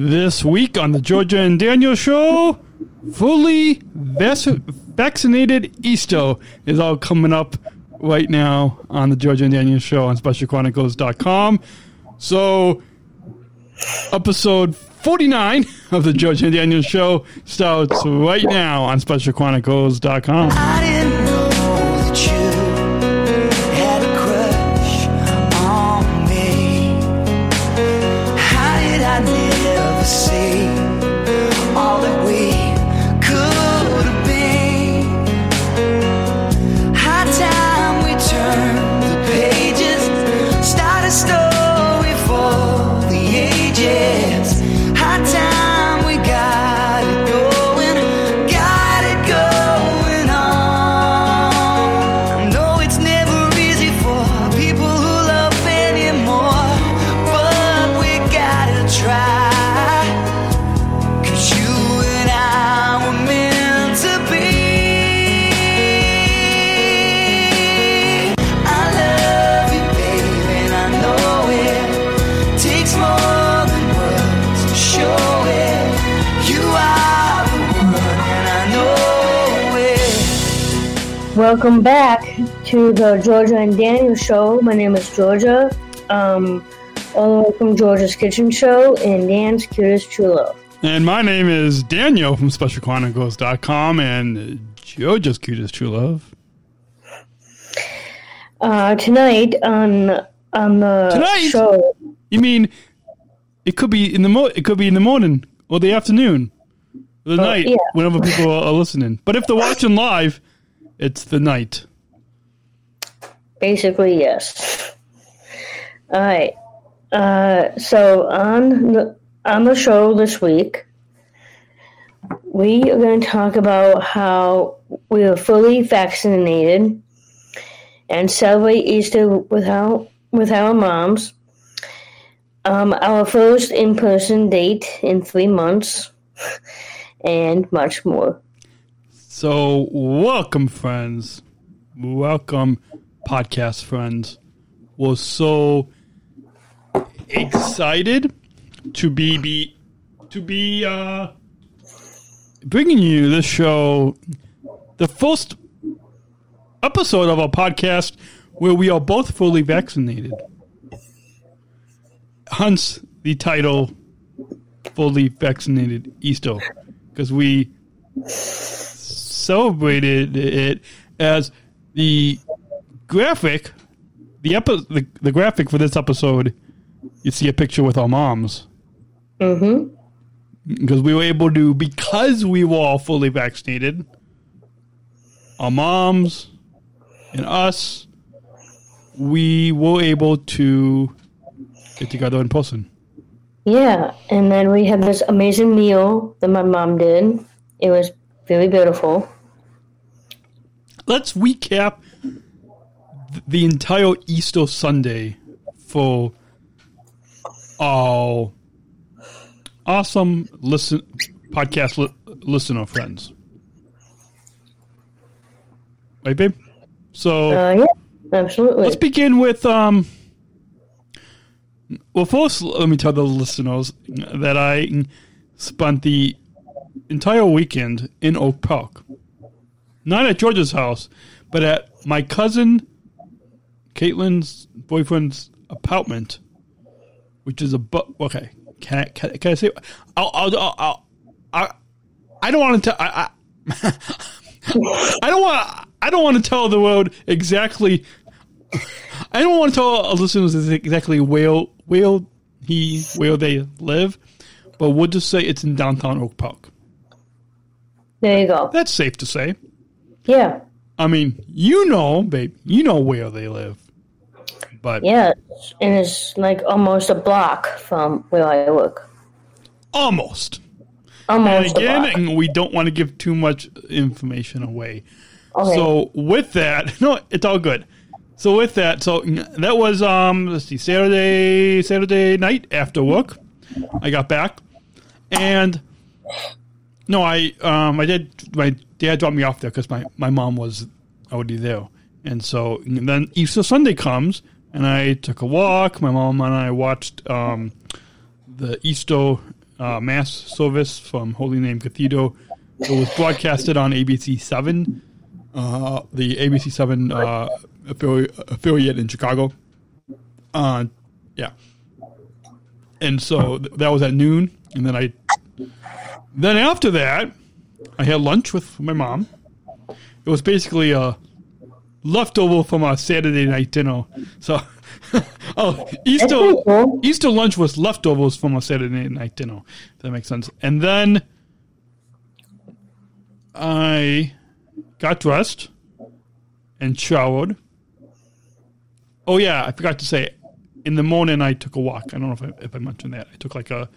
This week on the Georgia and Daniel Show, fully vac- vaccinated Easter is all coming up right now on the Georgia and Daniel Show on SpecialChronicles.com. So, episode 49 of the Georgia and Daniel Show starts right now on SpecialChronicles.com. I Welcome back to the Georgia and Daniel Show. My name is Georgia, um, all the way from Georgia's Kitchen Show and Dan's Cutest True Love. And my name is Daniel from SpecialChronicles.com and Jojo's Cutest True Love. Uh, tonight on on the Tonight? show, You mean it could be in the mo- it could be in the morning or the afternoon, or the night, yeah. whenever people are listening. But if they're watching live, it's the night. basically yes. All right. Uh, so on the on the show this week, we are going to talk about how we are fully vaccinated and celebrate Easter with our with our moms. Um, our first in person date in three months, and much more. So welcome, friends. Welcome, podcast friends. We're so excited to be, be to be uh, bringing you this show, the first episode of our podcast where we are both fully vaccinated. Hence the title, "Fully Vaccinated Easter," because we celebrated it as the graphic, the epi- the, the graphic for this episode. You see a picture with our moms Mm-hmm. because we were able to because we were all fully vaccinated. Our moms and us, we were able to get together in person. Yeah, and then we had this amazing meal that my mom did. It was really beautiful. Let's recap the entire Easter Sunday for our awesome listen podcast li- listener friends. Right, babe? So Uh, yeah, absolutely. let's begin with um. Well, first, let me tell the listeners that I spent the entire weekend in Oak Park. Not at George's house, but at my cousin Caitlin's boyfriend's apartment, which is a bu- okay. Can I can, can I say? I'll I'll, I'll, I'll I I don't want to tell. I, I, I don't want. I don't want to tell the world exactly. I don't want to tell our listeners exactly where where he where they live, but we'll just say it's in downtown Oak Park. there you go. That's safe to say. Yeah, I mean, you know, babe, you know where they live. But yeah, and it's like almost a block from where I work. almost. Almost And again, we don't want to give too much information away. Okay. So with that, no, it's all good. So with that, so that was um let's see, Saturday Saturday night after work. I got back, and no, I um I did my dad dropped me off there because my my mom was already there, and so and then Easter Sunday comes, and I took a walk. My mom and I watched um the Easter uh, mass service from Holy Name Cathedral. It was broadcasted on ABC Seven, uh, the ABC Seven uh, affiliate, affiliate in Chicago. Uh, yeah, and so th- that was at noon, and then I, then after that, I had lunch with my mom. It was basically a leftover from our Saturday night dinner. So, oh, Easter cool. Easter lunch was leftovers from our Saturday night dinner. If that makes sense. And then I got dressed and showered. Oh yeah, I forgot to say. In the morning, I took a walk. I don't know if I, if I mentioned that. I took like a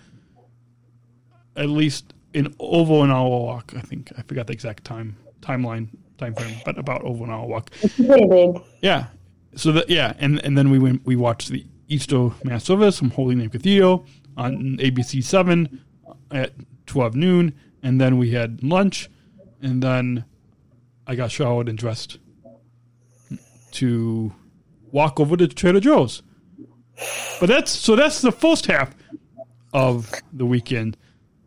at least an over an hour walk. I think I forgot the exact time timeline time frame, but about over an hour walk. It's pretty big. Yeah. So that yeah, and and then we went we watched the Easter Mass service from Holy Name Cathedral on ABC seven at twelve noon, and then we had lunch, and then I got showered and dressed to walk over to Trader Joe's. But that's so that's the first half of the weekend.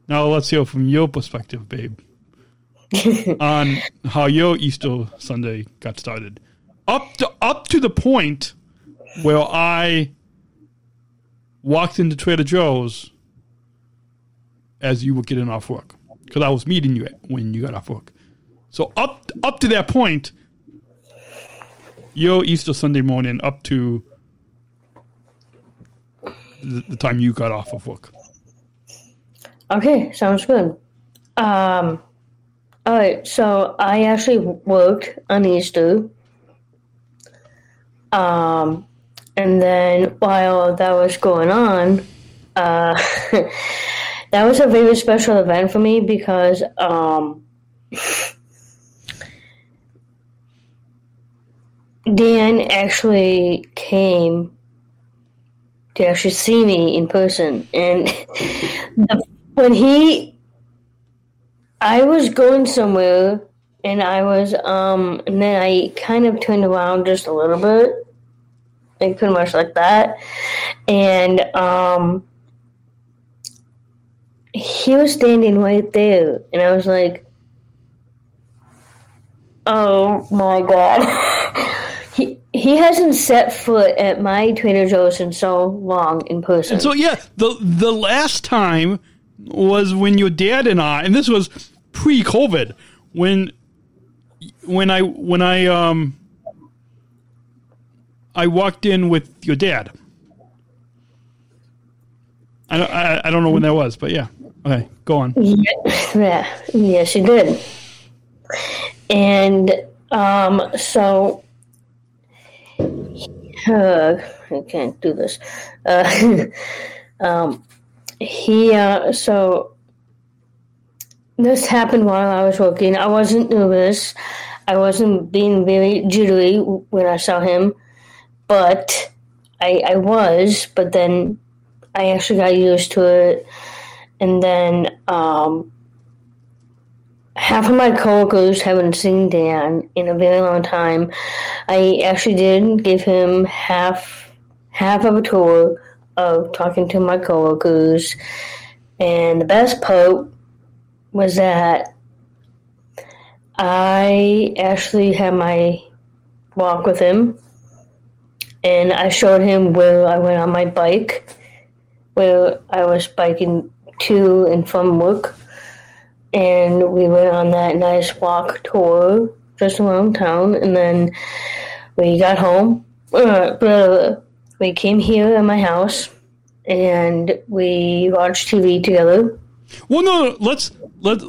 Now let's hear from your perspective, babe, on how your Easter Sunday got started. Up to up to the point where I walked into Trader Joe's as you were getting off work because I was meeting you when you got off work. So up up to that point, your Easter Sunday morning up to the, the time you got off of work. Okay, sounds good. Um, all right, so I actually worked on Easter. Um, and then while that was going on, uh, that was a very special event for me because um, Dan actually came to actually see me in person, and the, when he, I was going somewhere, and I was, um, and then I kind of turned around just a little bit, like pretty much like that, and um, he was standing right there, and I was like, oh my god. He, he hasn't set foot at my Trader Joe's in so long in person. And so yeah, the the last time was when your dad and I, and this was pre-COVID, when when I when I um I walked in with your dad. I don't, I, I don't know when that was, but yeah. Okay, go on. Yeah, yes, you did. And um, so uh, I can't do this. Uh, um, he uh, so this happened while I was working. I wasn't nervous. I wasn't being very jittery when I saw him, but I, I was. But then I actually got used to it, and then um, half of my coworkers haven't seen Dan in a very long time. I actually did give him half half of a tour of talking to my coworkers, and the best part was that I actually had my walk with him, and I showed him where I went on my bike, where I was biking to and from work. And we went on that nice walk tour just around town. And then we got home uh, we came here at my house and we watched tv together Well, no, no, let's let.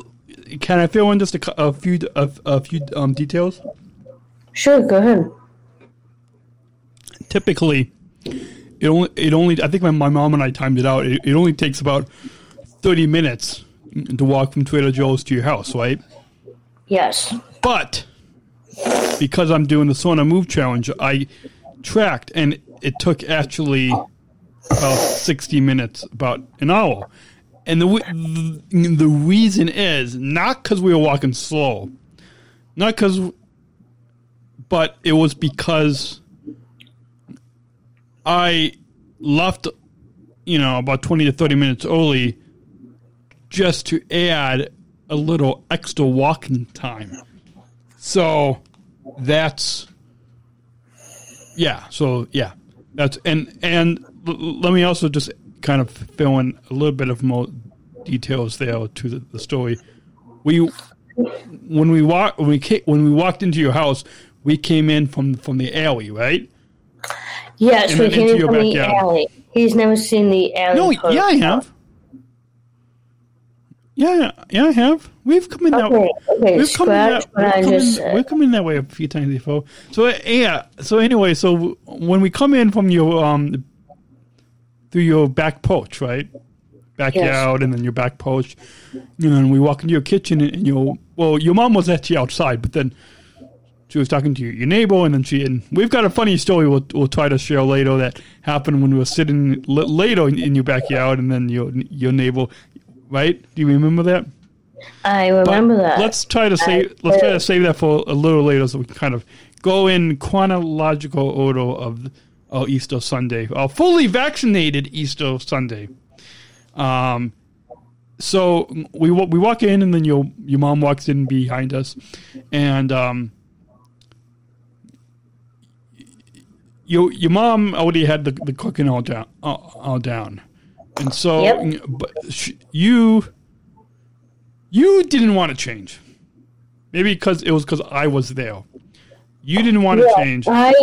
Can I fill in just a, a few a, a few um, details? sure go ahead typically it only it only I think my, my mom and I timed it out. It, it only takes about thirty minutes to walk from Trader Joe's to your house, right? yes But because I'm doing the sauna move challenge, I tracked and it took actually about sixty minutes, about an hour. And the the reason is not because we were walking slow, not because, but it was because I left, you know, about twenty to thirty minutes early just to add a little extra walking time. So that's yeah. So yeah, that's and and l- let me also just kind of fill in a little bit of more details there to the, the story. We when we walk when we ca- when we walked into your house, we came in from from the alley, right? Yes, And we came in from the alley. He's never seen the alley. No, yeah, I have. Yeah, yeah, I have. We've come in that Okay, okay, We've come, in that, we've, come just in, we've come in that way a few times before. So uh, yeah. So anyway, so when we come in from your um through your back porch, right? Backyard and then your back porch, you know, and we walk into your kitchen and, and your well, your mom was actually outside, but then she was talking to your, your neighbor, and then she and we've got a funny story we'll, we'll try to share later that happened when we were sitting l- later in, in your backyard, and then your your neighbor, right? Do you remember that? I But remember that. Let's try to save. Let's try to save that for a little later, so we can kind of go in chronological order of uh, Easter Sunday, a fully vaccinated Easter Sunday. Um, so we we walk in, and then your your mom walks in behind us, and um, your your mom already had the, the cooking all down all, all down, and so Yep. but sh- you you didn't want to change. Maybe because it was because I was there. You didn't want to Yeah, change. I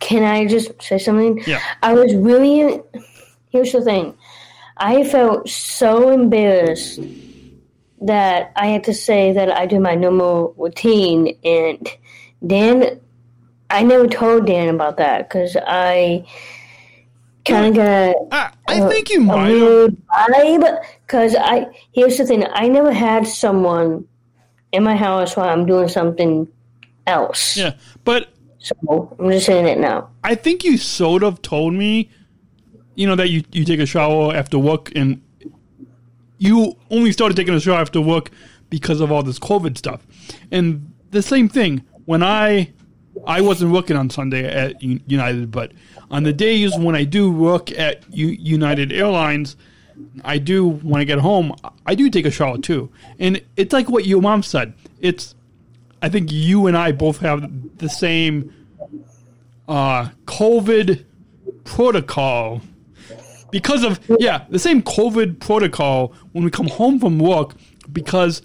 can I just say something? Yeah. I was really. Here's the thing. I felt so embarrassed that I had to say that I do my normal routine, and Dan. I never told Dan about that because I kind of got I, I think you might vibe. Because I here's the thing. I never had someone in my house while I'm doing something else. Yeah, but So I'm just saying it now. I think you sort of told me, you know, that you, you take a shower after work and you only started taking a shower after work because of all this COVID stuff. And the same thing when I I wasn't working on Sunday at United, but on the days when I do work at U- United Airlines, I do when I get home, I do take a shower too. And it's like what your mom said. It's I think you and I both have the same uh, COVID protocol because of yeah the same COVID protocol when we come home from work because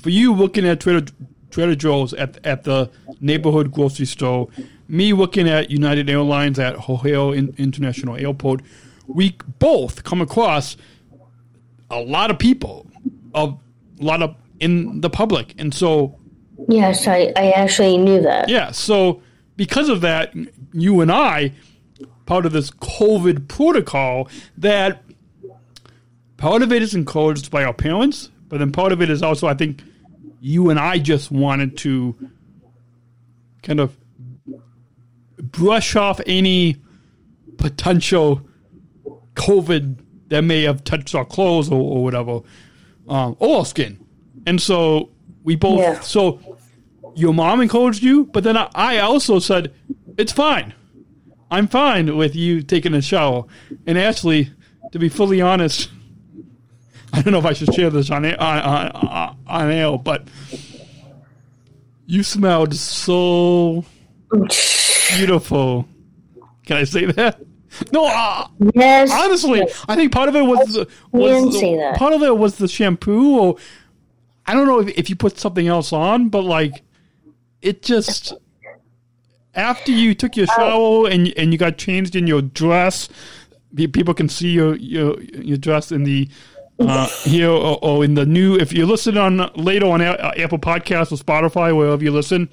for you looking at Trader Trader Joe's at at the neighborhood grocery store, me looking at United Airlines at O'Hare International Airport, we both come across a lot of people, of a lot of in the public, and so Yes, I, I actually knew that. yeah, so because of that, you and I, part of this COVID protocol, that part of it is encouraged by our parents, but then part of it is also, I think, you and I just wanted to kind of brush off any potential COVID that may have touched our clothes or, or whatever, um, or our skin. And so we both, Yeah. so your mom encouraged you, but then I, I also said, it's fine. I'm fine with you taking a shower. And actually, to be fully honest, I don't know if I should share this on air, on, on, on air, but you smelled so beautiful. Can I say that? No, uh, Yes. honestly, I think part of it was the- was say that. part of it was the shampoo, or I don't know if, if you put something else on, but like it just after you took your shower and and you got changed in your dress, people can see your your your dress in the. Uh, here or, or in the new, if you listen on later on A- Apple Podcasts or Spotify, wherever you listen,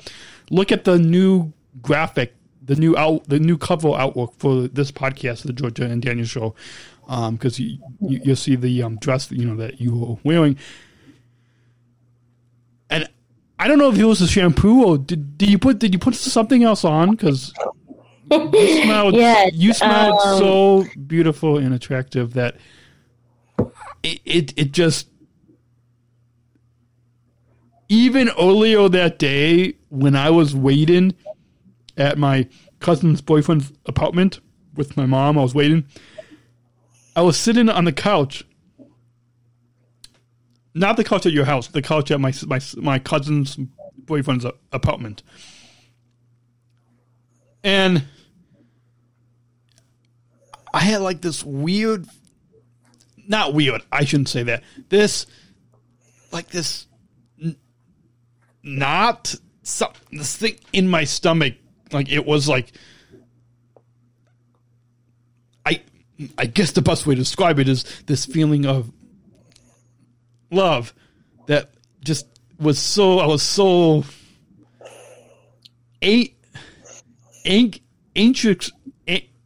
look at the new graphic, the new out, the new cover artwork for this podcast, the Georgia and Daniel show, because you, you you'll see the um, dress you know that you were wearing, and I don't know if it was the shampoo or did, did you put did you put something else on? Because you smelled Yes, you smelled um, so beautiful and attractive that it, it it just even earlier that day when I was waiting at my cousin's boyfriend's apartment with my mom, I was waiting. I was sitting on the couch not the couch at your house, the couch at my my my cousin's boyfriend's apartment, and I had like this weird, not weird. I shouldn't say that. This, like this, n- not some this thing in my stomach. Like it was like. I I guess the best way to describe it is this feeling of love that just was so I was so a, anx, anxious,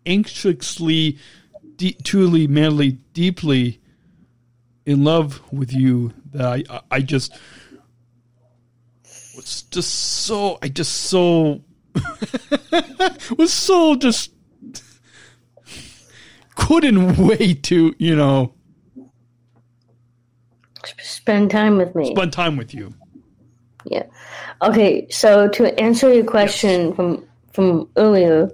anxiously, truly, madly, deeply in love with you that I- I just was just so I just so was so just couldn't wait to you know Spend time with me. spend time with you. Yeah. Okay, so to answer your question from from earlier,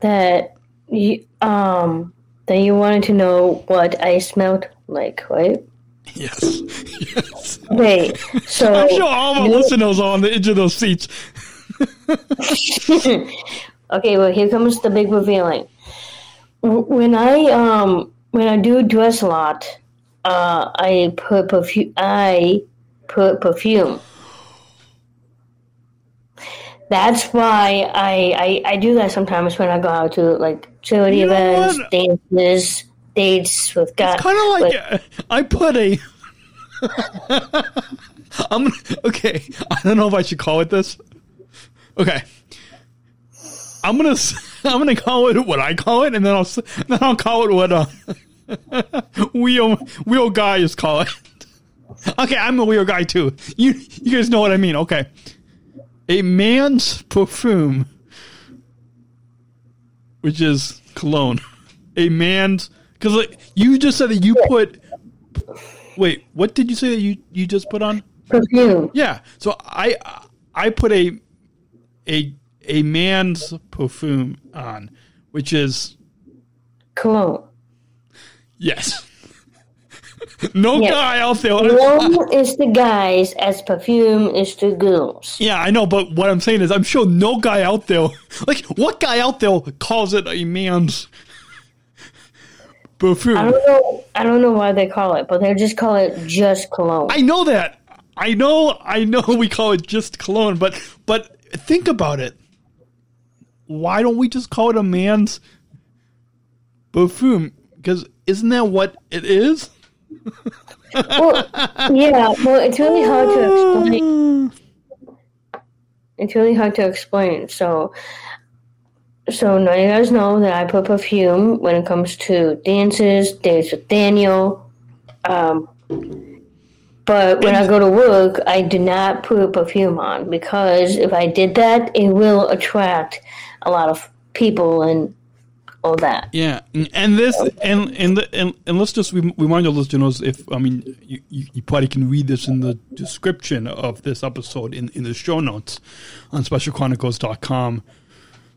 that you um that you wanted to know what I smelled like, right? Yes, yes. Okay, so I'm sure all our listeners are on the edge of those seats. okay, well here comes the big revealing. When I um when I do dress a lot, uh, I put perfume. I put perfume. That's why I, I I do that sometimes when I go out to like charity You events, dances, dates with guys. Kind of like uh, I put a. I'm okay. I don't know if I should call it this. Okay, I'm gonna I'm gonna call it what I call it, and then I'll then I'll call it what uh wheel wheel guys call it. Okay, I'm a wheel guy too. You you guys know what I mean. Okay, a man's perfume, which is cologne. A man's because like you just said that you put. Wait, what did you say that you you just put on? perfume. Yeah. So I I put a a a man's perfume on, which is Cologne. yes. no Yeah. guy out there. Cologne is the guys as perfume is the girls. Yeah, I know, but what I'm saying is, I'm sure no guy out there, like, what guy out there calls it a man's perfume? I don't know. I don't know why they call it, but they just call it just cologne. I know that. I know. I know. We call it just cologne, but but think about it. Why don't we just call it a man's perfume? Because isn't that what it is? well, yeah. Well, it's really hard to explain. It's really hard to explain. So, so now you guys know that I put perfume when it comes to dances, dates with Daniel. Um, but when I go to work, I do not put a perfume on because if I did that, it will attract a lot of people and all that. Yeah, and this and and and, and let's just rem- remind our listeners if I mean you, you, probably can read this in the description of this episode in, in the show notes on specialchronicles.com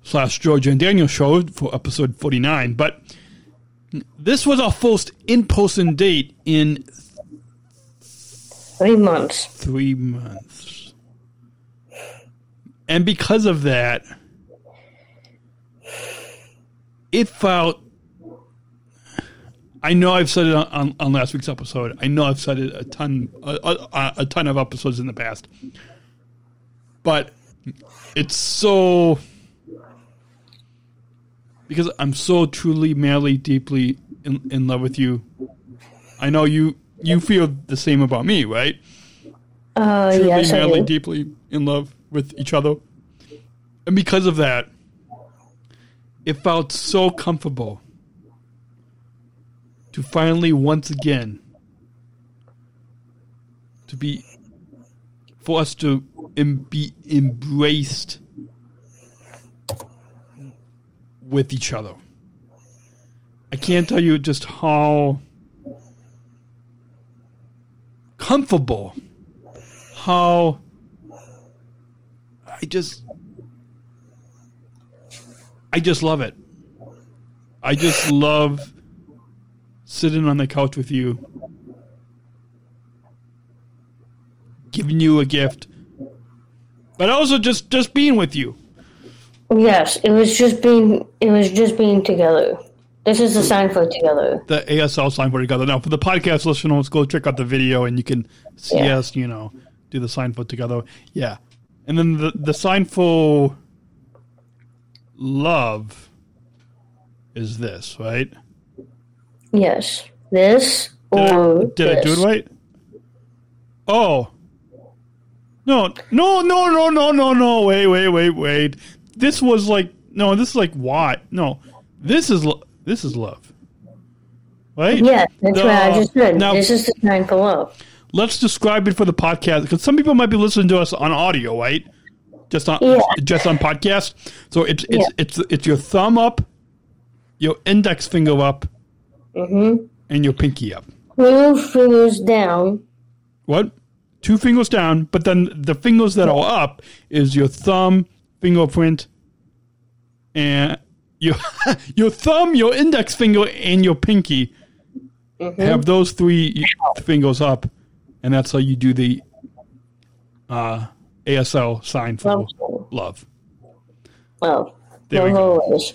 slash Georgia and Daniel show for episode 49. But this was our first in-person date in Three months. three months. And because of that, it felt. I know I've said it on, on, last week's episode. I know I've said it a ton, a, a, a ton of episodes in the past. But it's so because I'm so truly, madly, deeply in, in love with you. I know you you feel the same about me, right? Uh, truly, yes, madly, deeply in love with each other. And because of that, it felt so comfortable to finally, once again, to be, for us to em- be embraced with each other. I can't tell you just how comfortable how I just I just love it. I just love sitting on the couch with you giving you a gift, but also just just being with you. Yes, it was just being it was just being together. This is the sign for together. The ASL sign for together. Now, for the podcast listeners, go check out the video and you can see Yeah. us. You know, do the sign for together. Yeah, and then the the sign for love is this, right? Yes. This Did, or I, did I do it right? Oh. No, no, no, no, no, no, no. Wait, wait, wait, wait. This was like no. This is like why? No, this is lo- this is love, right? Yes, that's what I Uh, just said. Now this is the sign for love. let's describe it for the podcast because some people might be listening to us on audio, right? Just on Yeah. just on podcast. So it's it's Yeah. it's it's your thumb up, your index finger up, Mm-hmm. and your pinky up. Two fingers down. What? Two fingers down, but then the fingers that are up is your thumb, fingerprint, and your your thumb, your index finger, and your pinky. Have those three fingers up, and that's how you do the uh, ASL sign for Love. love. There we go. always.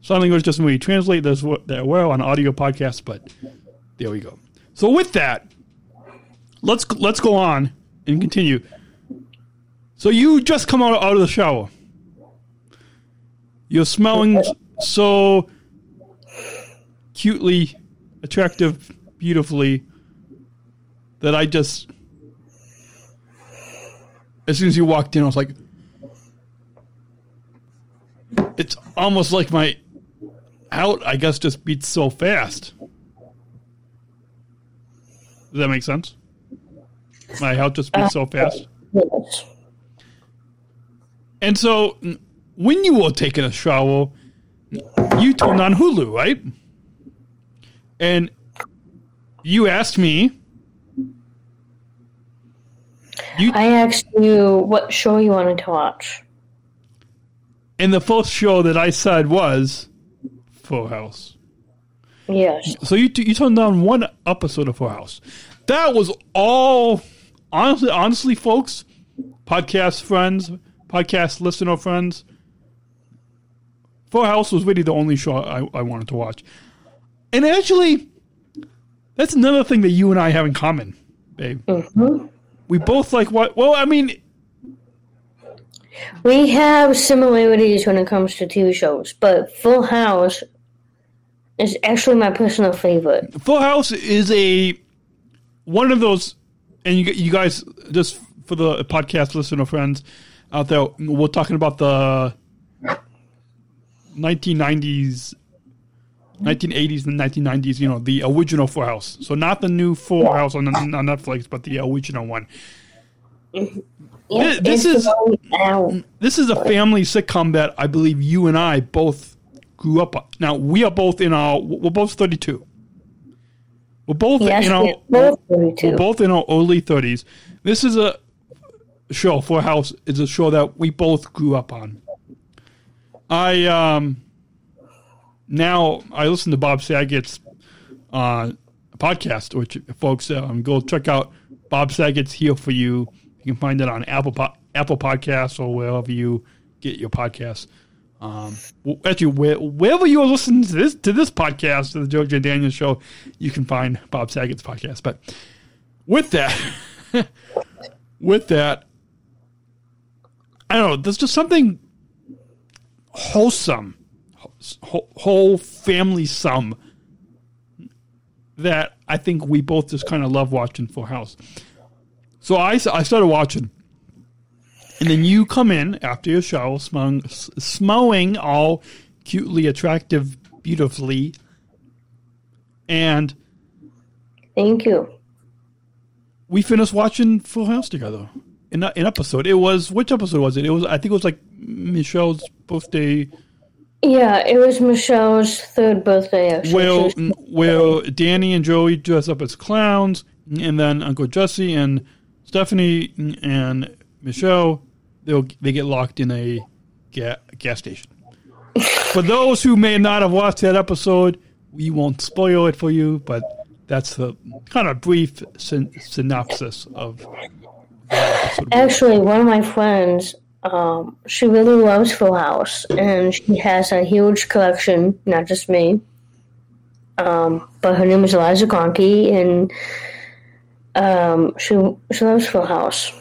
Sign language doesn't really translate this that well on audio podcasts, but there we go. So with that, let's let's go on and continue. So you just come out, out of the shower. You're smelling so cutely, attractive, beautifully that I just as soon as you walked in, I was like, it's almost like my out, I guess, just beats so fast. Does that make sense? My heart just beats so fast. And so, when you were taking a shower, you turned on Hulu, right? And you asked me. You I asked you what show you wanted to watch. and the first show that I said was Full House. Yes. So you you turned down one episode of Full House. That was all. Honestly, honestly, folks, podcast friends, podcast listener friends. Full House was really the only show I, I wanted to watch, and actually, that's another thing that you and I have in common, babe. Mm-hmm. We both like what? Well, I mean, We have similarities when it comes to TV shows, but Full House is actually my personal favorite. Full House is a one of those, and you you guys just for the podcast listener friends out there, we're talking about the 1990s, 1980s and 1990s. You know, the original Full House. So not the new Full House on, on Netflix, but the original one. This is- This is a family sitcom that I believe you and I both grew up on. Now we are both in our we're both 32. We're both Yes, in our we're both 32. we're both in our early 30s. This is a show Full House is a show that we both grew up on. I um now I listen to Bob Saget's uh, podcast, which folks um, go check out. Bob Saget's here for you. You can find it on Apple po- Apple Podcasts or wherever you get your podcasts. Um, actually, where, wherever you are listening to this to this podcast, to the Georgia and Daniel's show, you can find Bob Saget's podcast. But with that, with that, I don't know. There's just something wholesome, whole, family sum that I think we both just kind of love watching Full House. So I, I started watching. And then you come in after your show, smelling, s- smelling all cutely attractive, beautifully. And Thank you. we finished watching Full House together. In an episode, it was which episode was it? It was I think it was like Michelle's birthday. Yeah, it was Michelle's third birthday. Actually. Well, well, Danny and Joey dress up as clowns, and then Uncle Jesse and Stephanie and Michelle they they get locked in a ga- gas station. for those who may not have watched that episode, we won't spoil it for you, but that's the kind of brief syn- synopsis of. Actually, one of my friends, um, she really loves Full House, and she has a huge collection. Not just me, um, but her name is Eliza Conkey, and um, she she loves Full House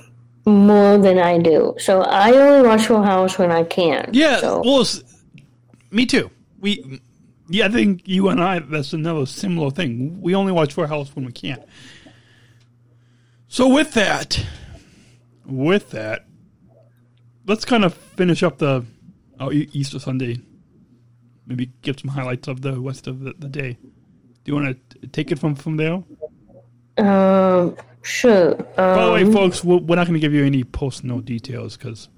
more than I do. So I only watch Full House when I can. Yeah, So, well, me too. We, yeah, I think you and I. That's another similar thing. We only watch Full House when we can. So with that, with that, let's kind of finish up the oh, Easter Sunday. Maybe give some highlights of the rest of the, the day. Do you want to take it from from there? um, sure. By the way, Um, folks, we're we're not going to give you any post note details because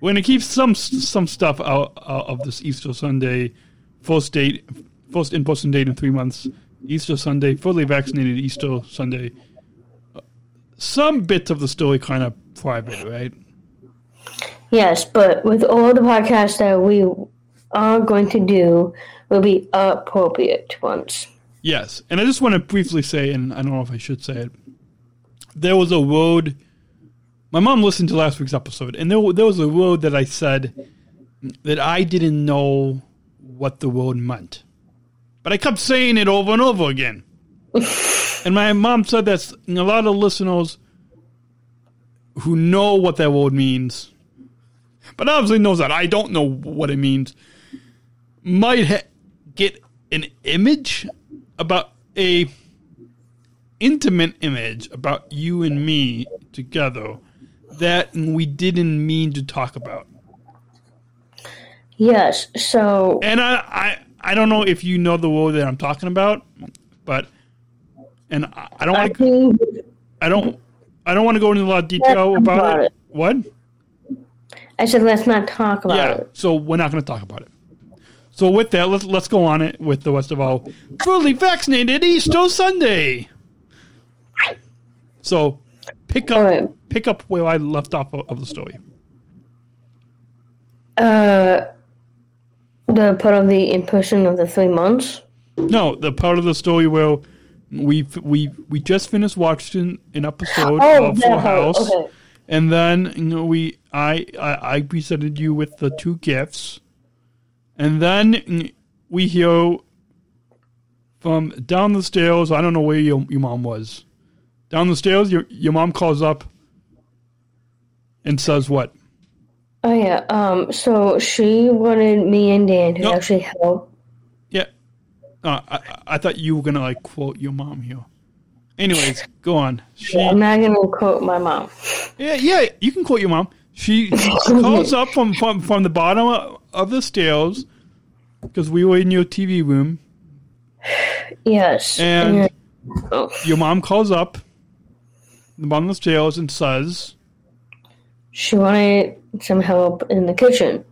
we're going to keep some some stuff out, out of this Easter Sunday first date, first in person date in three months. Easter Sunday, fully vaccinated Easter Sunday. Uh, Some bits of the story kind of private, right? Yes, but with all the podcasts that we are going to do, will be appropriate ones. Yes, and I just want to briefly say, and I don't know if I should say it. There was a road. My mom listened to last week's episode, and there there was a road that I said that I didn't know what the road meant, but I kept saying it over and over again. and my mom said that a lot of listeners who know what that word means, but obviously knows that I don't know what it means, might ha- get an image about a intimate image about you and me together that we didn't mean to talk about. Yes, so And I, I, I don't know if you know the word that I'm talking about, but and I, I don't I want to, think I don't, I don't want to go into a lot of detail about, about it. it. What? I said let's not talk about Yeah. it. So we're not going to talk about it. So with that, let's let's go on it with the rest of our fully vaccinated Easter Sunday. So pick up right. pick up where I left off of, of the story. Uh, the part of the impression of the three months. No, the part of the story where we we we just finished watching an episode Oh, of Full House, okay. And then you know, we I, I I presented you with the two gifts, and then mm, we hear from down the stairs. I don't know where your your mom was. Down the stairs, your your mom calls up and says what? Oh yeah. Um. So she wanted me and Dan to No. actually help. Yeah. Uh, I I- I thought you were gonna like quote your mom here. Anyways, go on. She I'm not gonna quote my mom. Yeah, yeah, you can quote your mom. She calls up from, from, from the bottom of- of the stairs because we were in your TV room, Yes. and oh, your mom calls up the bottom of the stairs and says, she wanted some help in the kitchen,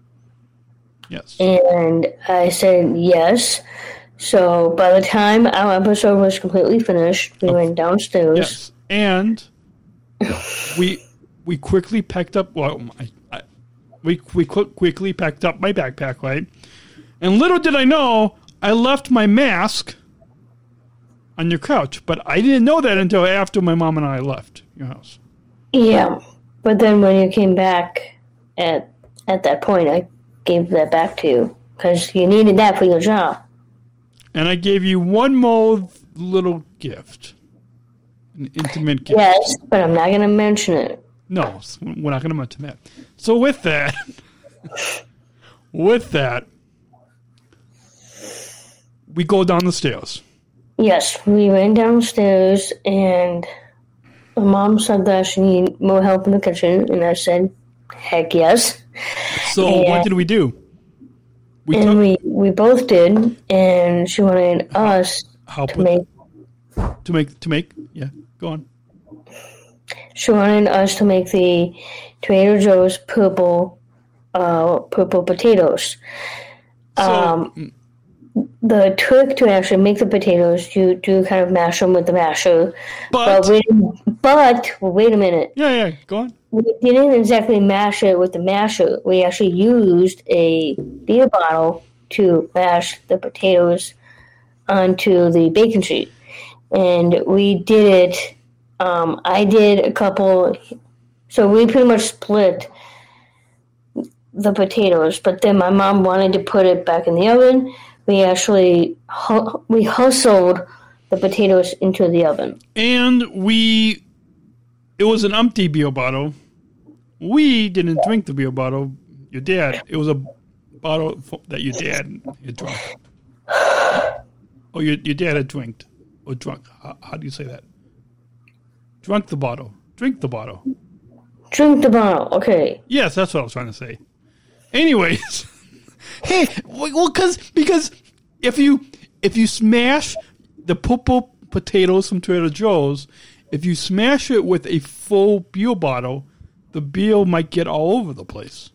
"Yes, and I said yes. So by the time our episode was completely finished, we went downstairs. yes," and we we quickly packed up. Well, I, I, we we qu- quickly packed up my backpack, right? And little did I know, I left my mask on your couch, but I didn't know that until after my mom and I left your house. Yeah, but then when you came back at at that point, I gave that back to you because you needed that for your job. And I gave you one more little gift, an intimate gift. Yes, but I'm not going to mention it. No, we're not going to mention that. So with that, with that, we go down the stairs. Yes, we went downstairs and my mom said that she needed more help in the kitchen, and I said, heck yes. So Yeah. what did we do? We And took we, we both did, and she wanted us help to with, make to make to make. Yeah, go on. she wanted us to make the Trader Joe's purple uh, purple potatoes. So Um, The trick to actually make the potatoes, you do kind of mash them with the masher. but But wait, but wait a minute. yeah, yeah, go on. We didn't exactly mash it with the masher. We actually used a beer bottle to mash the potatoes onto the bacon sheet. and we did it. Um, I did a couple, so we pretty much split the potatoes. But then my mom wanted to put it back in the oven. We actually hu- we hustled the potatoes into the oven. And we, it was an empty beer bottle. We didn't drink the beer bottle. Your dad, it was a bottle f- that your dad had drunk. Or your, your dad had drinked. Or drunk. How, how do you say that? Drunk the bottle. Drink the bottle. Drink the bottle. Okay. Yes, that's what I was trying to say. Anyways, hey, well, because because if you if you smash the purple potatoes from Trader Joe's, if you smash it with a full beer bottle, the beer might get all over the place.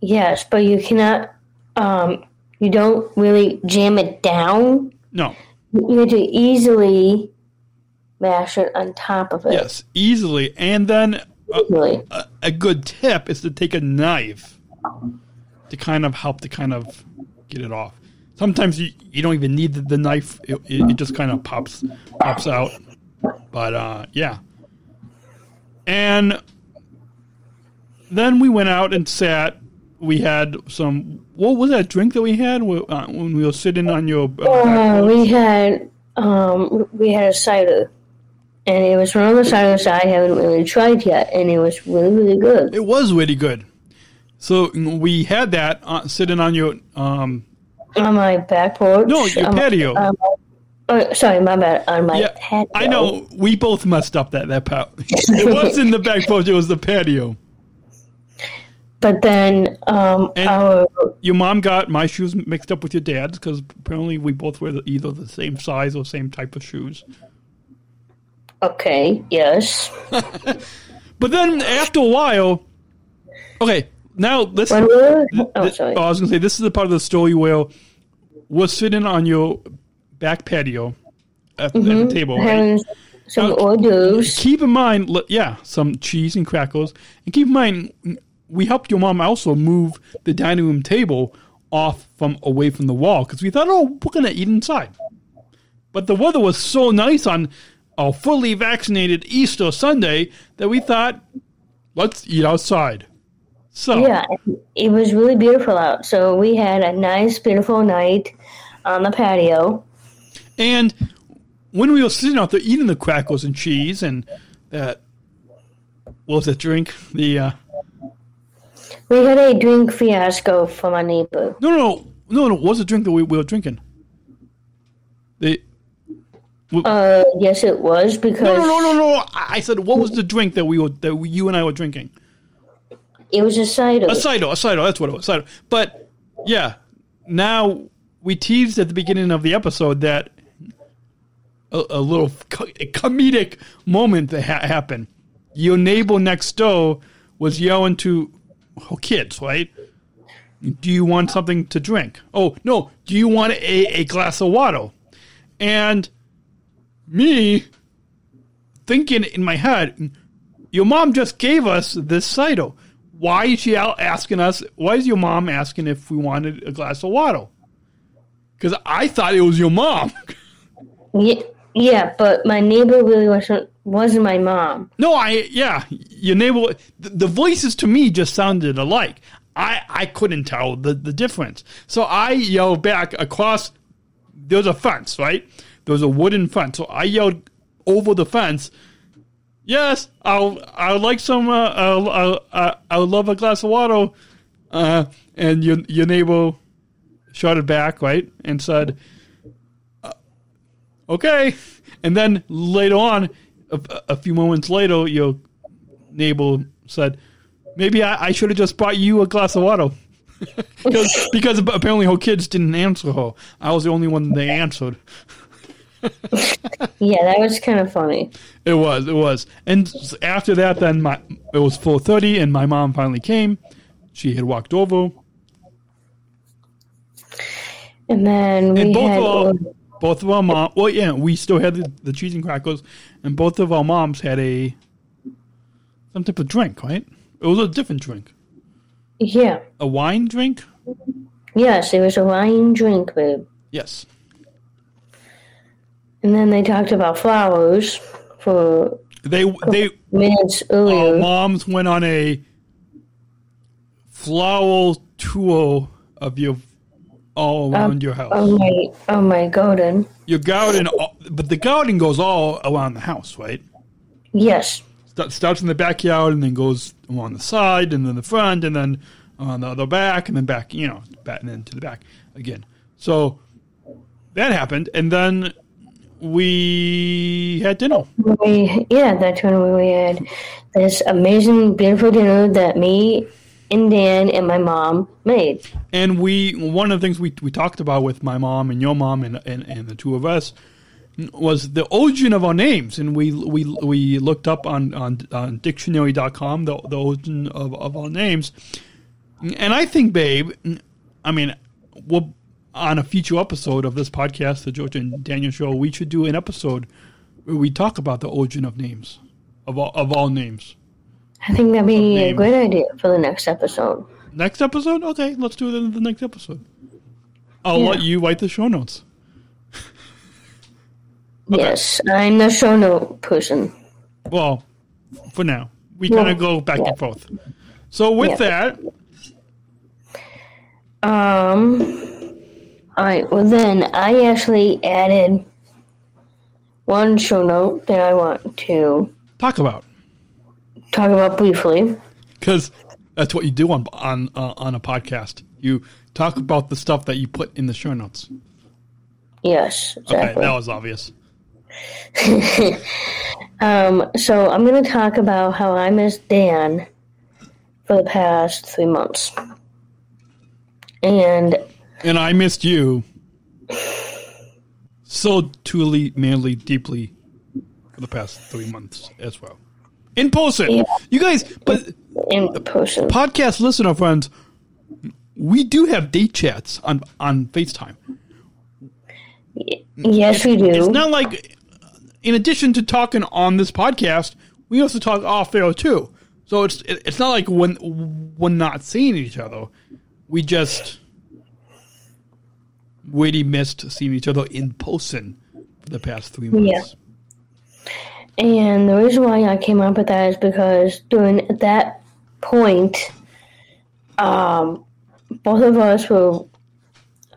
Yes, but you cannot. Um, you don't really jam it down. No, You have to easily mash it on top of it. yes, easily. And then uh, a, a good tip is to take a knife to kind of help to kind of get it off. Sometimes you, you don't even need the, the knife; it, it, it just kind of pops pops out. But uh, yeah, and then we went out and sat. We had some. What was that drink that we had uh, when we were sitting on your? Uh, Uh, we had um, we had a cider, and it was one of the ciders I haven't really tried yet, and it was really really good. it was really good. So we had that uh, sitting on your um, On my back porch. no your on patio. my- oh, sorry, my bad. On my Yeah, patio. I know. We both messed up that that part. it was in the back porch. It was the patio. But then um, our Your mom got my shoes mixed up with your dad's because apparently we both wear the, either the same size or same type of shoes. okay, yes. But then after a while, okay, now let's. When we were, oh, sorry. Oh, I was gonna say this is the part of the story where we're sitting on your back patio at, at the mm-hmm. table, right? some hors d'oeuvres. keep in mind, yeah, some cheese and crackers, and keep in mind, we helped your mom also move the dining room table off from away from the wall because we thought, oh, we're gonna eat inside. But the weather was so nice on a fully vaccinated Easter Sunday that we thought, let's eat outside. So Yeah, it was really beautiful out. So we had a nice, beautiful night on the patio. And when we were sitting out there eating the crackers and cheese and that, what was that drink? The uh, We had a drink fiasco from our neighbor. no, no, no, no. What was the drink that we, we were drinking? The Uh, yes, it was because no, no, no, no, no. I I said, what was the drink that we were that we, you and I were drinking? It was a cider. A cider, a cider. That's what it was, cider. But yeah, now we teased at the beginning of the episode that a, a little co- comedic moment that ha- happened. Your neighbor next door was yelling to her kids, right? Do you want something to drink? Oh no! Do you want a, a glass of water? And me thinking in my head, your mom just gave us this cider. Why is she out asking us? Why is your mom asking if we wanted a glass of water? Because I thought it was your mom. yeah, yeah, but my neighbor really wasn't wasn't my mom. No, I yeah, your neighbor. The, the voices to me just sounded alike. I I couldn't tell the the difference. So I yelled back across. There's a fence, right? There's a wooden fence. So I yelled over the fence. Yes, I'll I would like some. Uh, I'll, I'll, uh, I would love a glass of water. Uh, and your your neighbor shouted back, right, and said, uh, "Okay." And then later on, a, a few moments later, your neighbor said, "Maybe I, I should have just brought you a glass of water." because, because apparently her kids didn't answer her. I was the only one they answered. Yeah, that was kind of funny. It was, it was. And after that, then my it was four thirty, and my mom finally came. She had walked over, And then we and both had of our, both of our mom. Well, yeah, we still had the, the cheese and crackers, and both of our moms had a some type of drink, right? It was a different drink, yeah, a wine drink. yes, it was a wine drink, babe. Yes. And then they talked about flowers for They they minutes uh, earlier. moms went on a flower tour of your all around your house. oh my, oh my garden. your garden, but the garden goes all around the house, right? Yes, Start, starts in the backyard and then goes along the side and then the front and then on the other back and then back, you know, back and then to the back again. So that happened, and then we had dinner. we yeah, that's when we had this amazing, beautiful dinner that me and Dan and my mom made. And we one of the things we we talked about with my mom and your mom and and, and the two of us was the origin of our names, and we we we looked up on on, on dictionary.com the the origin of, of our names. And I think, babe, I mean, we'll on a future episode of this podcast, the Georgia and Daniel Show, we should do an episode where we talk about the origin of names, of all of all names. I think that'd be a great idea for the next episode. Next episode, okay, let's do it in the next episode. I'll Yeah. let you write the show notes. Yes, I'm the show note person. Well, for now, we kind of go back Yeah. and forth. So with that, Um. All right. Well, then I actually added one show note that I want to talk about talk about briefly. because that's what you do on on uh, on a podcast. You talk about the stuff that you put in the show notes. Yes, Okay, exactly. that was obvious. Um. So I'm going to talk about how I missed Dan for the past three months, and And I missed you so truly, manly, deeply for the past three months as well. In person, Yeah. you guys, but in person. podcast listener friends, we do have date chats on on FaceTime. Yes, we do. It's not like, in addition to talking on this podcast, we also talk off air too. So it's it's not like when when not seeing each other, we just really missed seeing each other in person for the past three months. Yeah. And the reason why I came up with that is because during that point, um, both of us were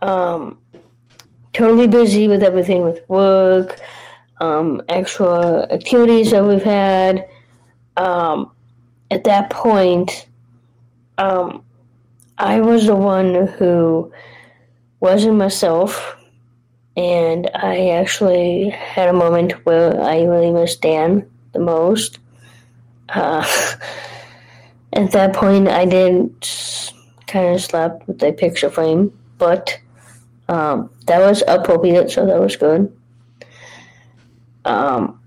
um, totally busy with everything with work, um, extra activities that we've had. Um, at that point, um, I was the one who wasn't myself and I actually had a moment where I really missed Dan the most. Uh, at that point, I didn't kind of slept with the picture frame, but um, that was appropriate, so that was good. Um,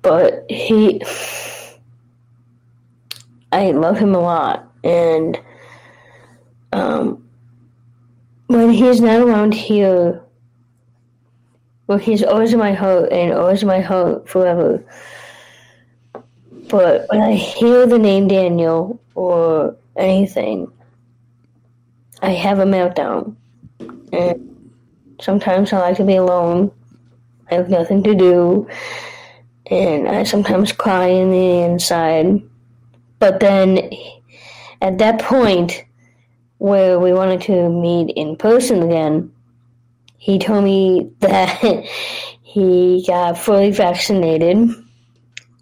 but he, I love him a lot, and um, when he's not around here, well, he's always in my heart and always in my heart forever. But when I hear the name Daniel or anything, I have a meltdown. And sometimes I like to be alone. I have nothing to do. And I sometimes cry in the inside. But then at that point where we wanted to meet in person again, he told me that he got fully vaccinated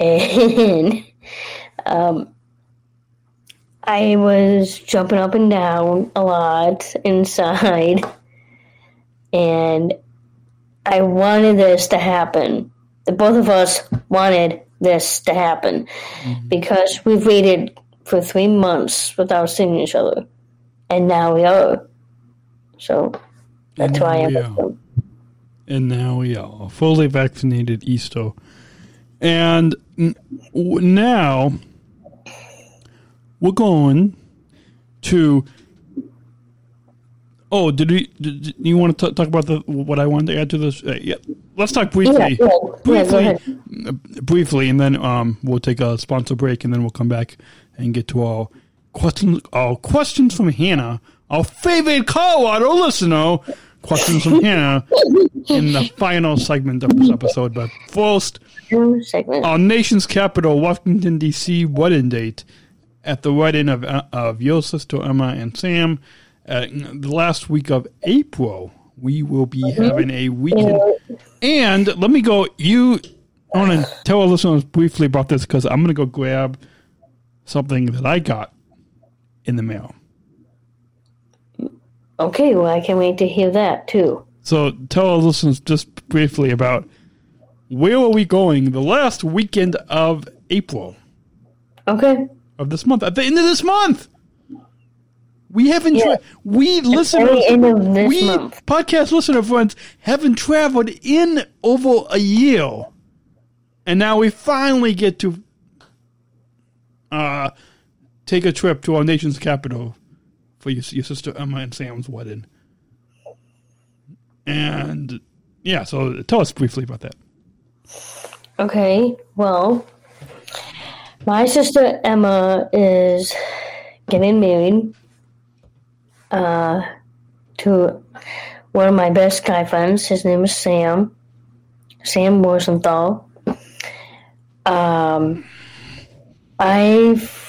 and um, I was jumping up and down a lot inside and I wanted this to happen. The both of us wanted this to happen because we've waited for three months without seeing each other and now we are. So that's why I'm Yeah. And now we are fully vaccinated Easter. And n- w- now we're going to. Oh, did we? Did, you want to t- talk about the what I wanted to add to this? Uh, yeah, let's talk briefly. Yeah, yeah, yeah, go briefly, ahead. uh, briefly, and then um, we'll take a sponsor break, and then we'll come back and get to our questions. Our questions from Hannah, our favorite Colorado listener, questions from Hannah in the final segment of this episode. But first, our nation's capital, Washington D.C. wedding date at the wedding of uh, of your sister Emma and Sam. Uh, the last week of April, we will be mm-hmm. having a weekend. And let me go. You, I want to tell our listeners briefly about this because I'm going to go grab something that I got in the mail. Okay, well, I can't wait to hear that too. So tell our listeners just briefly about where are we going the last weekend of April Okay. of this month at the end of this month. We haven't. Yeah. Tra- we listeners, of this we month. podcast listener friends haven't traveled in over a year, and now we finally get to uh, take a trip to our nation's capital for your, your sister Emma and Sam's wedding. And yeah, so tell us briefly about that. Okay, well, my sister Emma is getting married uh, to one of my best guy friends. His name is Sam, Sam Morsenthal. Um, I've,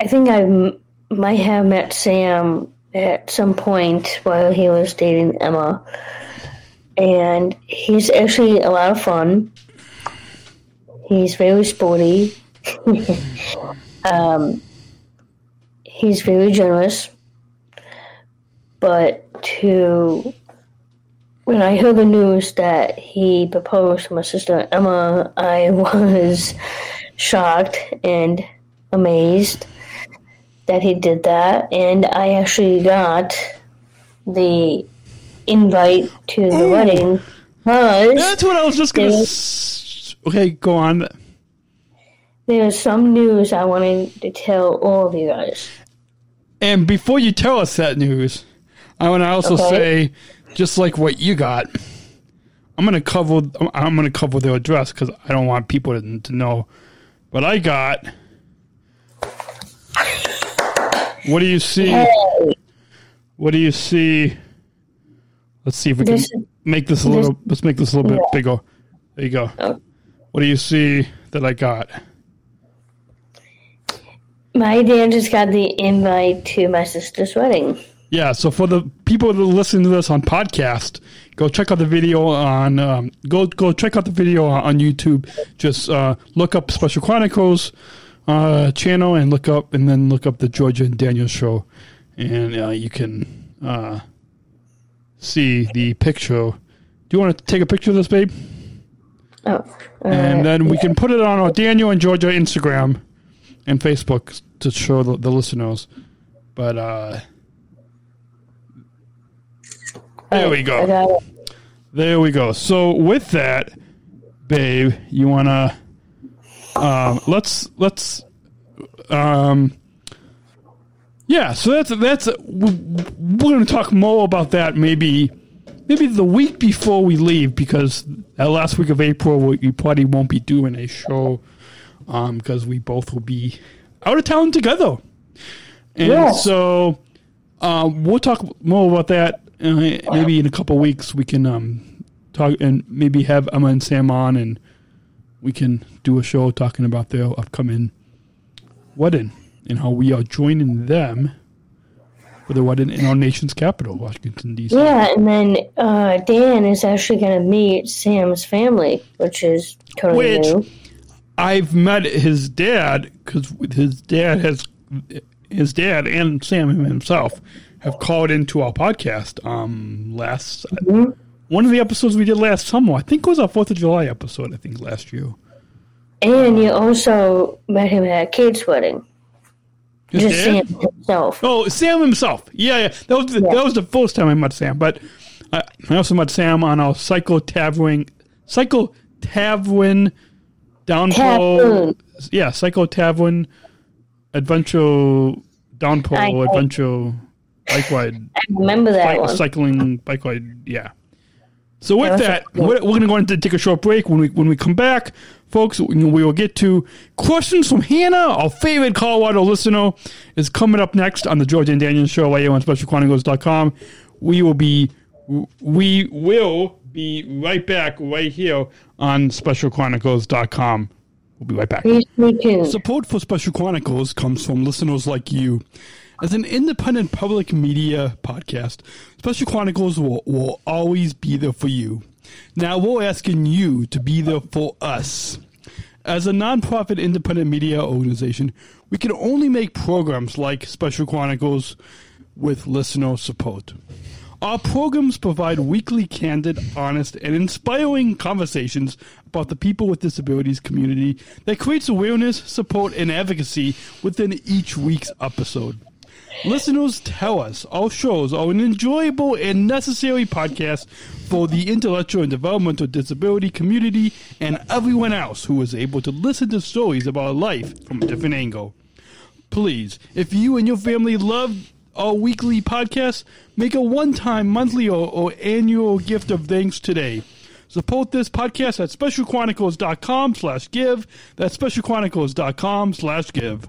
I think I might have met Sam at some point while he was dating Emma and he's actually a lot of fun. He's very sporty. um, he's very generous. But to when I heard the news that he proposed to my sister Emma, I was shocked and amazed that he did that, and I actually got the invite to the wedding That's what I was just gonna. S- okay, go on. there's some news I wanted to tell all of you guys. And before you tell us that news, I want to also Okay. say, just like what you got, I'm gonna cover. I'm gonna cover the address because I don't want people to, to know. But I got. What do you see? What do you see? Let's see if we can This- make this a little. Let's make this a little bit bigger. There you go. Oh. What do you see that I got? My dad just got the invite to my sister's wedding. Yeah, so for the people that are listening to this on podcast, go check out the video on um, go go check out the video on YouTube. Just uh, look up Special Chronicles uh, channel and look up and then look up the Georgia and Daniel show, and uh, you can uh, see the picture. Do you want to take a picture of this, babe? Oh, And then we can put it on our Daniel and Georgia Instagram and Facebook to show the, the listeners. But uh, there we go. it. There we go. So with that, babe, you wanna um, let's let's um, yeah. So that's that's we're gonna talk more about that maybe maybe the week before we leave because that last week of April we, probably won't be doing a show um because we both will be out of town together. And Yes. so um, we'll talk more about that uh, maybe in a couple weeks. We can um, talk and maybe have Emma and Sam on, and we can do a show talking about their upcoming wedding and how we are joining them for the wedding in our nation's capital, Washington D.C. Yeah, and then uh, Dan is actually going to meet Sam's family, which is totally Which- new. I've met his dad because his dad has his dad and Sam himself have called into our podcast. Um, last one of the episodes we did last summer, I think it was our Fourth of July episode. I think last year. And you also met him at Kate's wedding. His Just? Sam himself. Oh, Sam himself. Yeah, yeah. That was the, Yeah. that was the first time I met Sam. But I, I also met Sam on our cycle Tavwin cycle Tavwin downpour. Tavwin. Yeah, cycle Tavwin adventure I- adventure bike ride I remember that bike, one. cycling bike ride. Yeah. So with was that, a- we're, we're going to go into take a short break. When we when we come back, folks, we we will get to questions from Hannah, our favorite Colorado listener, is coming up next on the Georgia and Daniel Show right here on SpecialChronicles.com. we will be we will be right back right here on specialchronicles.com. We'll be right back. Please stay. Support for Special Chronicles comes from listeners like you. As an independent public media podcast, Special Chronicles will, will always be there for you. Now we're asking you to be there for us. As a nonprofit independent media organization, we can only make programs like Special Chronicles with listener support. Our programs provide weekly, candid, honest, and inspiring conversations about the people with disabilities community that creates awareness, support, and advocacy within each week's episode. Listeners tell us our shows are an enjoyable and necessary podcast for the intellectual and developmental disability community and everyone else who is able to listen to stories about life from a different angle. Please, if you and your family love our weekly podcast, make a one-time, monthly, or, or annual gift of thanks today. Support this podcast at specialchronicles.com slash give. That's specialchronicles.com slash give.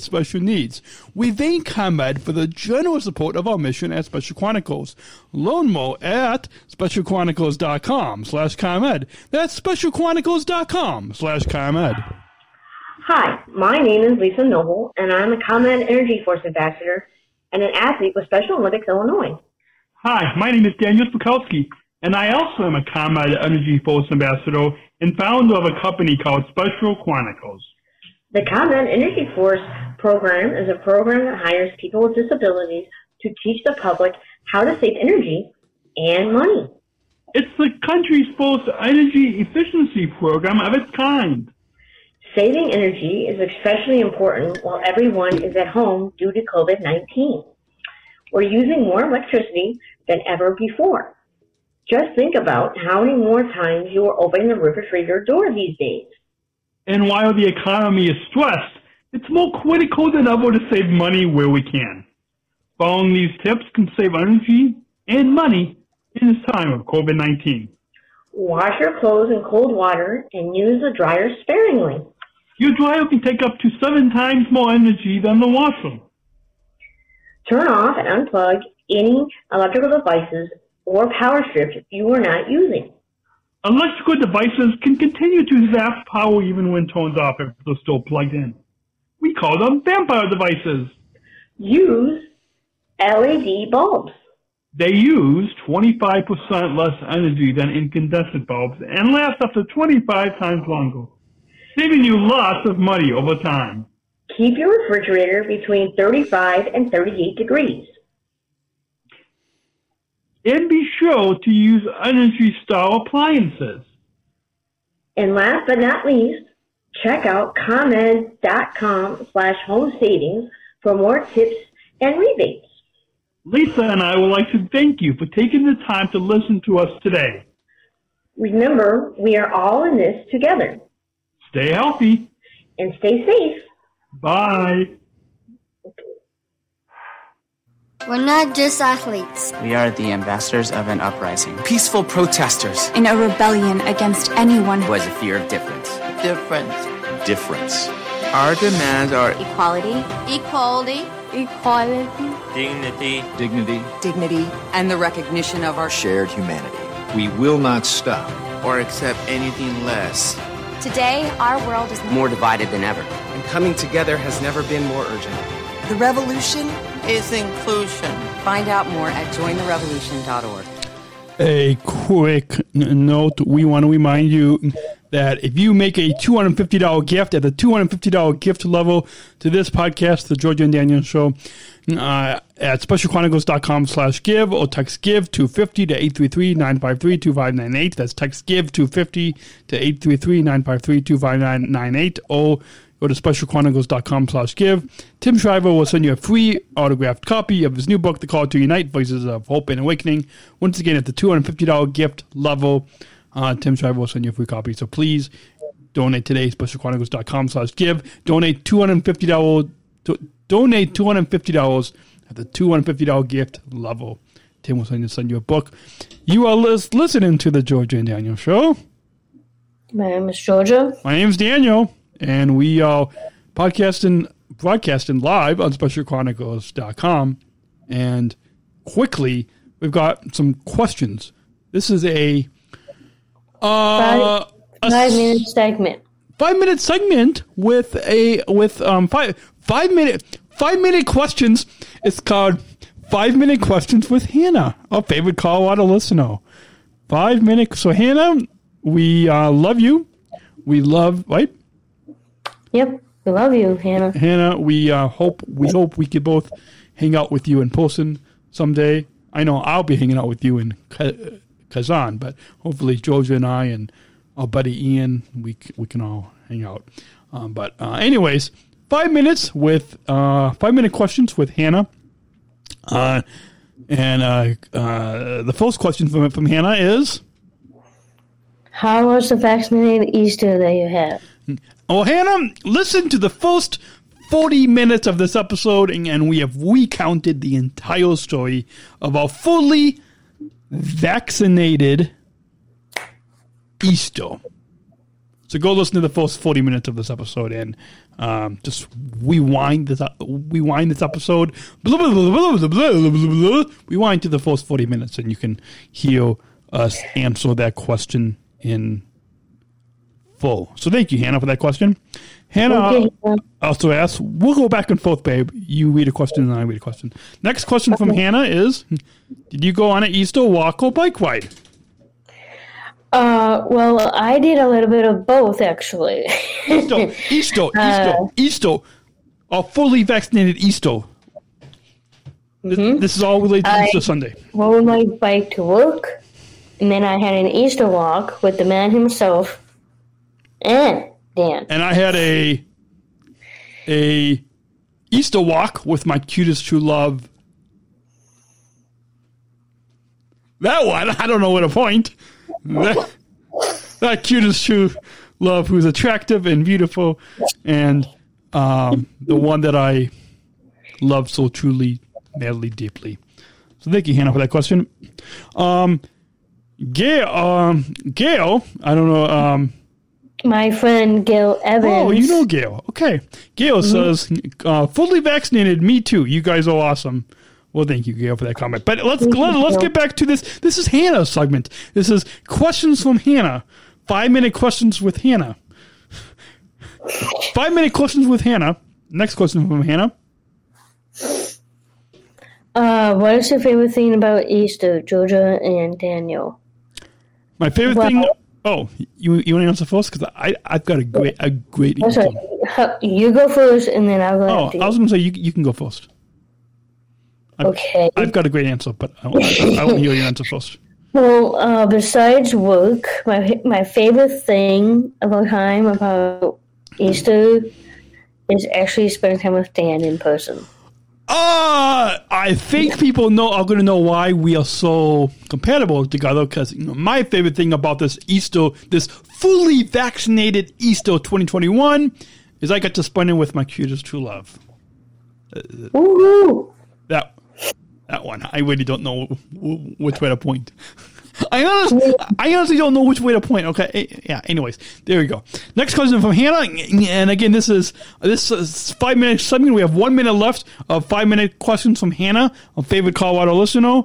special needs. We thank ComEd for the generous support of our mission at Special Chronicles. Learn more at specialchronicles.com slash ComEd. That's specialchronicles.com slash ComEd. Hi, my name is Lisa Noble, and I'm a ComEd Energy Force Ambassador and an athlete with Special Olympics Illinois. Hi, my name is Daniel Smrokowski, and I also am a ComEd Energy Force Ambassador and founder of a company called Special Chronicles. The ComEd Energy Force program is a program that hires people with disabilities to teach the public how to save energy and money. It's the country's first energy efficiency program of its kind. Saving energy is especially important while everyone is at home due to COVID-19. We're using more electricity than ever before. Just think about how many more times you are opening the refrigerator door these days. And while the economy is stressed, it's more critical than ever to save money where we can. Following these tips can save energy and money in this time of COVID-19. Wash your clothes in cold water and use the dryer sparingly. Your dryer can take up to seven times more energy than the washer. Turn off and unplug any electrical devices or power strips you are not using. Electrical devices can continue to zap power even when turned off if they're still plugged in. We call them vampire devices. Use LED bulbs. They use 25% less energy than incandescent bulbs and last up to 25 times longer, saving you lots of money over time. Keep your refrigerator between 35 and 38 degrees. And be sure to use Energy Star appliances. And last but not least, check out ComEd.com slash home savings for more tips and rebates. Lisa and I would like to thank you for taking the time to listen to us today. Remember, we are all in this together. Stay healthy. And stay safe. Bye. We're not just athletes. We are the ambassadors of an uprising peaceful protesters in a rebellion against anyone who has a fear of difference. Difference. Difference. Our demands are equality, Equality. equality, dignity, Dignity. dignity, and the recognition of our Shared humanity. We will not stop. or accept anything less. Today, our world is More divided than ever. And coming together has never been more urgent. the revolution. Is inclusion. Find out more at jointherevolution.org. A quick note we want to remind you that if you make a $250 gift at the $250 gift level to this podcast, The Georgia and Daniel Show, uh, at specialchronicles.com slash give or text give 250 to 833-953-2598. That's text give 250 to 833-953-2598 or go to specialchronicles.com slash give. Tim Shriver will send you a free autographed copy of his new book, The Call to Unite, Voices of Hope and Awakening. Once again, at the $250 gift level, uh, Tim Shriver will send you a free copy. So please donate today, specialchronicles.com slash give. Donate $250, do, donate $250 at the $250 gift level. Tim will send you, send you a book. You are lis- listening to the Georgia and Daniel Show. My name is Georgia. My name is Daniel, and we are podcasting, broadcasting live on specialchronicles.com. And quickly, we've got some questions. This is a uh, Five, five minute segment. five minute segment with a with um five five minute five minute questions. It's called Five Minute Questions with Hannah, our favorite Colorado listener. Five minute. So Hannah, we uh, love you. We love right. Yep. We love you, Hannah. Hannah, we uh, hope we hope we could both hang out with you in person someday. I know I'll be hanging out with you in Ka- Kazan, but hopefully Georgia and I and our buddy Ian, we we can all hang out. Um, but uh, anyways, five minutes with uh, five minute questions with Hannah. Uh, and uh, uh, the first question from from Hannah is. How was the vaccinated Easter that you had? Oh, Hannah, listen to the first 40 minutes of this episode, and, and we have recounted the entire story of our fully vaccinated Easter. So go listen to the first forty minutes of this episode and um, just rewind this rewind this episode. Blah, blah, blah, rewind to the first forty minutes, and you can hear us answer that question in full. So thank you, Hannah, for that question. Hannah Okay, also asks, we'll go back and forth, babe. You read a question and I read a question. Next question from Hannah is, did you go on an Easter walk or bike ride? Uh, well, I did a little bit of both, actually. Easter, Easter, Easter, Uh, Easter, a fully vaccinated Easter. This, this is all related to I- Easter Sunday. Rode my bike to work, and then I had an Easter walk with the man himself and Dan. And I had a a Easter walk with my cutest true love. That one, I don't know where to point. That, that cutest true love who's attractive and beautiful, and um, the one that I love so truly, madly, deeply. So thank you, Hannah, for that question. Um, Gail, um, Gail, I don't know. Um, My friend Gail Evans. Oh, you know Gail. Okay. Gail says, uh, fully vaccinated, me too. You guys are awesome. Well, thank you, Gail, for that comment. But let's Thank let, let's get back to this. This is Hannah's segment. This is questions from Hannah. Five minute questions with Hannah. Five minute questions with Hannah. Next question from Hannah. Uh, what is your favorite thing about Easter, Georgia and Daniel? My favorite Well- thing. Oh, you you want to answer first? Because I I've got a great a great right. Huh, You go first, and then I'll go Oh, after I was going to say you you can go first. I've, Okay. I've got a great answer, but I, I, I want to hear your answer first. Well, uh, besides work, my my favorite thing about time about Easter is actually spending time with Dan in person. Uh, I think people know are going to know why we are so compatible together. Because you know, my favorite thing about this Easter, this fully vaccinated Easter 2021, is I got to spend it with my cutest true love. Woohoo! That that one, I really don't know which way to point. I honestly, I honestly don't know which way to point. Okay, eh, yeah. Anyways, there we go. Next question from Hannah, and again, this is this is five minutes. Something we have one minute left of five minute questions from Hannah, a favorite Colorado listener.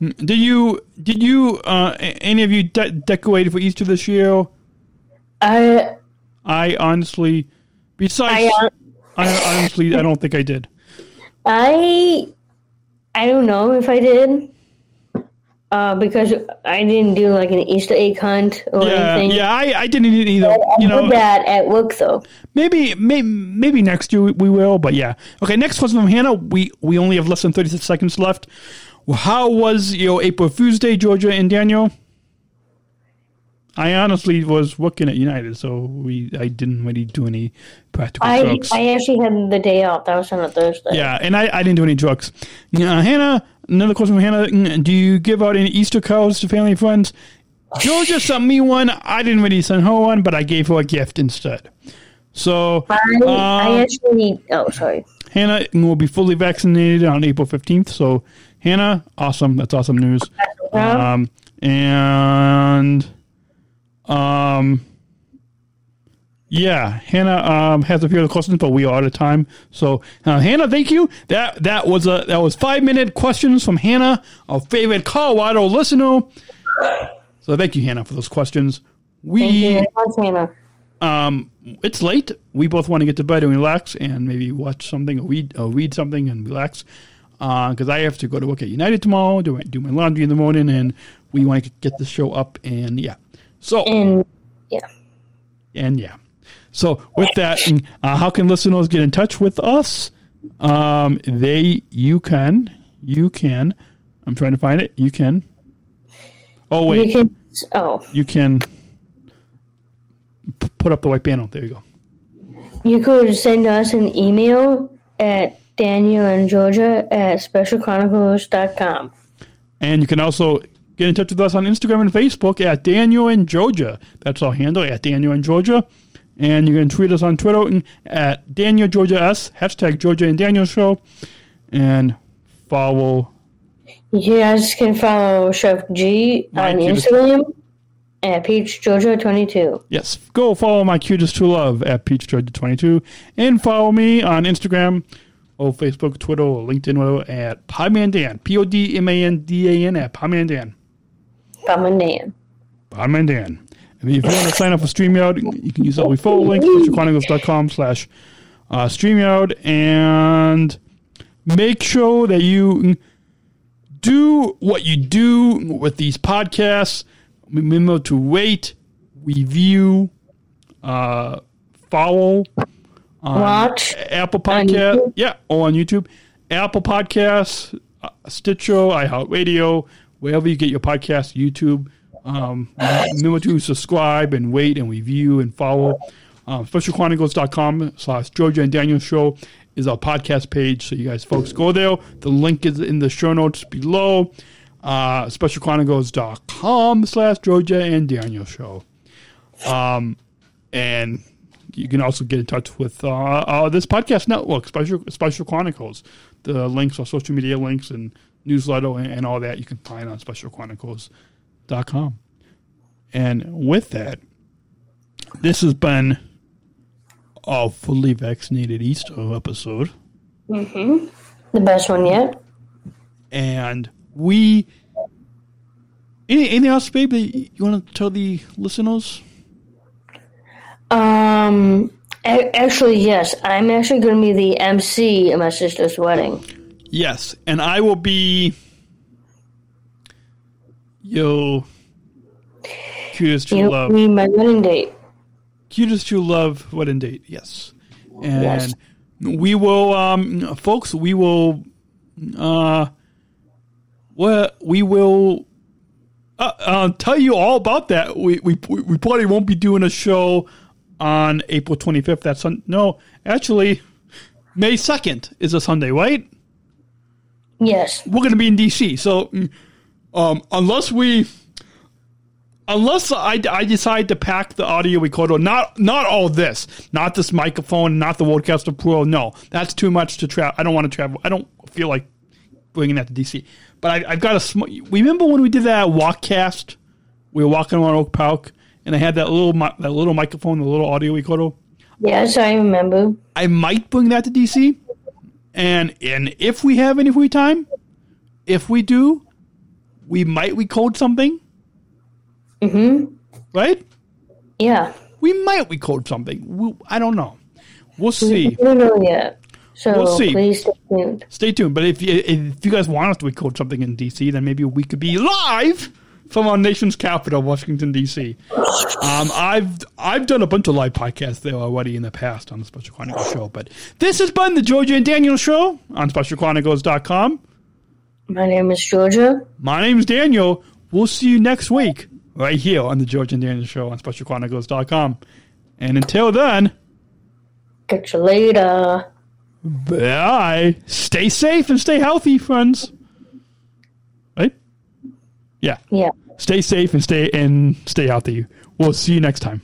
Did you did you uh, any of you de- decorated for Easter this year? I I honestly, besides, I, uh, I honestly, I don't think I did. I I don't know if I did. Uh, because I didn't do like an Easter egg hunt or Yeah, anything. yeah, I, I didn't either. I You know, that at work though. maybe, maybe, maybe next year we, we will. But yeah, okay. Next question from Hannah. We we only have less than thirty six seconds left. How was your April Fool's Day, Georgia and Daniel? I honestly was working at United, so we I didn't really do any practical I jokes. I actually had the day off. That was on a Thursday. Yeah, and I, I didn't do any drugs. Uh, Hannah, another question from Hannah. Do you give out any Easter cards to family and friends? Georgia sent me one. I didn't really send her one, but I gave her a gift instead. So, I, I um, actually. Oh, sorry. Hannah will be fully vaccinated on April 15th. So, Hannah, awesome. That's awesome news. Um, and, um, yeah, Hannah um, has a few other questions, but we are out of time. So, uh, Hannah, thank you. That that was a that was five minute questions from Hannah, our favorite Colorado listener. So, thank you, Hannah, for those questions. We Thank you very much, Hannah. um, it's late. We both want to get to bed and relax, and maybe watch something or read or read something and relax. Because I have to go to work at United tomorrow, do my, do my laundry in the morning, and we want to get the show up. And yeah, so And yeah, and yeah. So with that, uh, how can listeners get in touch with us? Um, they you can you can. I'm trying to find it. You can. Oh wait, you can. Oh, you can p- put up the white panel. There you go. you could send us an email at Daniel and Georgia at specialchronicles.com. And you can also get in touch with us on Instagram and Facebook at Daniel and Georgia. That's our handle at Daniel and Georgia. And you can tweet us on Twitter at Daniel Georgia S, hashtag Georgia and Daniel Show. And follow. You guys can follow Chef G My on cutest- Instagram at Peach Georgia 22. Yes, go follow my cutest true love at Peach Georgia 22. And follow me on Instagram or Facebook, Twitter, or LinkedIn whatever, at Podman P O D M A N D A N at Podman Dan. Bum Dan. Podman Dan. If you want to sign up for StreamYard, you can use the follow link, chronicles.com slash uh, StreamYard. And make sure that you do what you do with these podcasts. Remember to rate, review, uh, follow, Watch Apple Podcast, yeah, or on YouTube, Apple Podcasts, uh, Stitcher, iHeartRadio, wherever you get your podcast, YouTube. Um, remember to subscribe and wait and review and follow. Um, SpecialChronicles.com slash Georgia and Daniel Show is our podcast page. So you guys folks go there. The link is in the show notes below. Uh, SpecialChronicles.com slash Georgia and Daniel Show. Um, and you can also get in touch with uh, uh, this podcast network, Special Special Chronicles. The links are social media links and newsletter and, and all that you can find on specialchronicles.com. And with that, this has been a fully vaccinated Easter episode. Mm-hmm. The best one yet. And we. Any, anything else, babe, that you want to tell the listeners? Um, actually, yes. I'm actually going to be the MC at my sister's wedding. Yes, and I will be yo cutest to You'll love. be my wedding date. Cutest to love wedding date. Yes, and Yes. we will, um, folks. We will, uh, well, we will. Uh, uh, tell you all about that. We, we we probably won't be doing a show on April 25th. That's no, actually, May 2nd is a Sunday, right? Yes. we're going to be in DC. So, mm, um, unless we, unless I, I decide to pack the audio recorder, not not all this, not this microphone, not the Rodecaster Pro. No, that's too much to travel. I don't want to travel. I don't feel like bringing that to DC. But I, I've got a small. Remember when we did that walkcast? We were walking around Oak Park, and I had that little mi- that little microphone, the little audio recorder. Yes, I remember. I might bring that to DC. And and if we have any free time, if we do, we might recode something. Mm-hmm. Right? Yeah. We might recode something. We, I don't know. We'll see. We don't know yet. So We'll see. please stay tuned. Stay tuned. But if you, if you guys want us to record something in DC, then maybe we could be live from our nation's capital, Washington D.C. Um, I've I've done a bunch of live podcasts there already in the past on the Special Chronicles show. But this has been the Georgia and Daniel show on SpecialChronicles.com. My name is Georgia. My name is Daniel. We'll see you next week right here on the Georgia and Daniel show on SpecialChronicles.com. And until then, Catch you later. bye. Stay safe and stay healthy, friends. Right? Yeah. Yeah. Stay safe and stay and stay healthy. We'll see you next time.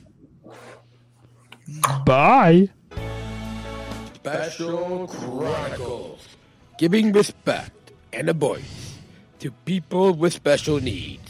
Bye. Special Chronicles, giving respect and a voice to people with special needs.